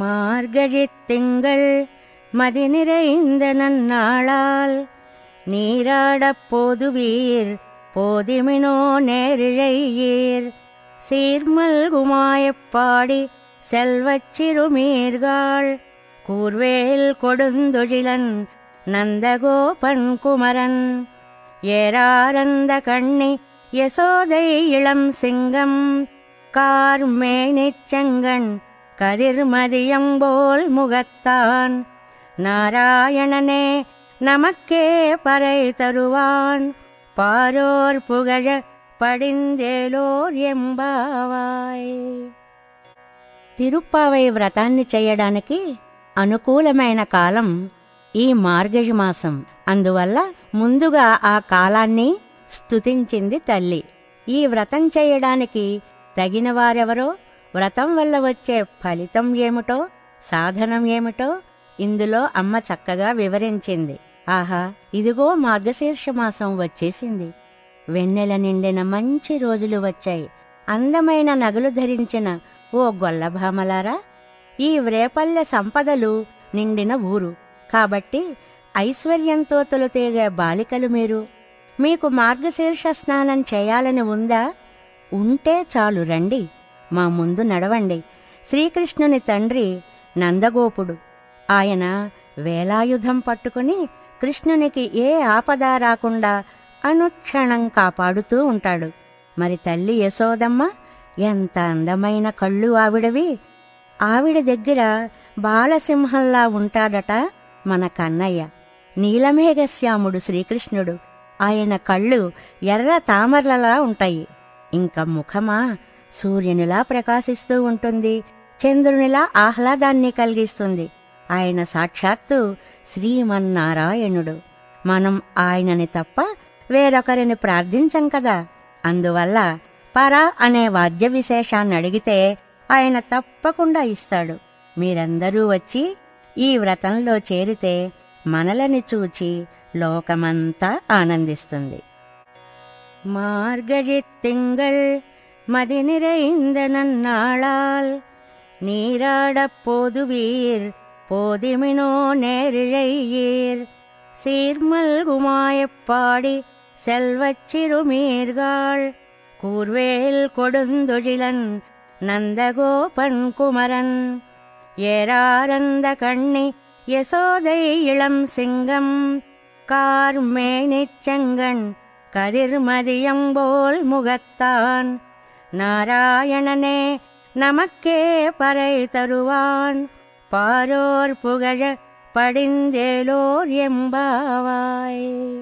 மார்கழித் திங்கள் மதி நிறைந்த நன்னாளால் நீராடப் போதுவீர் போதிமினோ நேரிழையீர். சீர்மல்குமாயப் பாடி செல்வச் சிறுமீர்காள் கூர்வேல் கொடுந்தொழிலன் நந்தகோபன் குமரன். ஏராரந்த கண்ணி யசோதை இளம் சிங்கம் கார்மேனிச் செங்கண் கதிர்மதியம்போல் முகத்தான் நாராயணனே நமக்கே பறை தருவான் பாரோர் புகழ పడిందేలోర్ ఎంబావాయ్ తిరుప్పావై వ్రతాన్ని చేయడానికి అనుకూలమైన కాలం ఈ మార్గళి మాసం అందువల్ల ముందుగా ఆ కాలాన్ని స్తుతించింది తల్లి ఈ వ్రతం చేయడానికి తగిన వారెవరో వ్రతం వల్ల వచ్చే ఫలితం ఏమిటో సాధనం ఏమిటో ఇందులో అమ్మ చక్కగా వివరించింది. ఆహా ఇదిగో మార్గశీర్ష మాసం వచ్చేసింది. వెన్నెల నిండిన మంచి రోజులు వచ్చాయి. అందమైన నగలు ధరించిన ఓ గొల్లభామలారా ఈ వ్రేపల్లె సంపదలు నిండిన ఊరు. కాబట్టి ఐశ్వర్యంతో తొలుతేగే బాలికలు మీరు. మీకు మార్గశీర్ష స్నానం చేయాలని ఉందా? ఉంటే చాలు రండి. మా ముందు నడవండి. శ్రీకృష్ణుని తండ్రి నందగోపుడు. ఆయన వేలాయుధం పట్టుకుని కృష్ణునికి ఏ ఆపద రాకుండా అనుక్షణం కాపాడుతూ ఉంటాడు. మరి తల్లి యశోదమ్మ ఎంత అందమైన కళ్ళు ఆవిడవి. ఆవిడ దగ్గర బాలసింహంలా ఉంటాడట మన కన్నయ్య. నీలమేఘశ్యాముడు శ్రీకృష్ణుడు. ఆయన కళ్ళు ఎర్ర తామరలలా ఉంటాయి. ఇంక ముఖమా సూర్యునిలా ప్రకాశిస్తూ ఉంటుంది చంద్రునిలా ఆహ్లాదాన్ని కలిగిస్తుంది ఆయన సాక్షాత్తు శ్రీమన్నారాయణుడు మనం ఆయనని తప్ప వేరొకరిని ప్రార్థించం కదా అందువల్ల పర అనే వాద్య విశేషాన్ని అడిగితే ఆయన తప్పకుండా ఇస్తాడు మీరందరూ వచ్చి ఈ వ్రతంలో చేరితే మనలని చూచి లోకమంతా ఆనందిస్తుంది மார்கழித் திங்கள் மதி நிறைந்த நன்னாளால் நீராடப் போதுவீர் போதிமினோ நேரிழையீர். சீர்மல்குமாயப்பாடி செல்வச் சிறுமீர்காள் கூர்வேல் கொடுந்தொழிலன் நந்தகோபன் குமரன். ஏராரந்த கண்ணி யசோதை இளம் சிங்கம் கார்மேனிச்செங்கண் கதிர்மதியம்போல் முகத்தான். நாராயணனே நமக்கே பறை தருவான். பாரோர் புகழ படிந்தேலோர் எம்பாவாய்.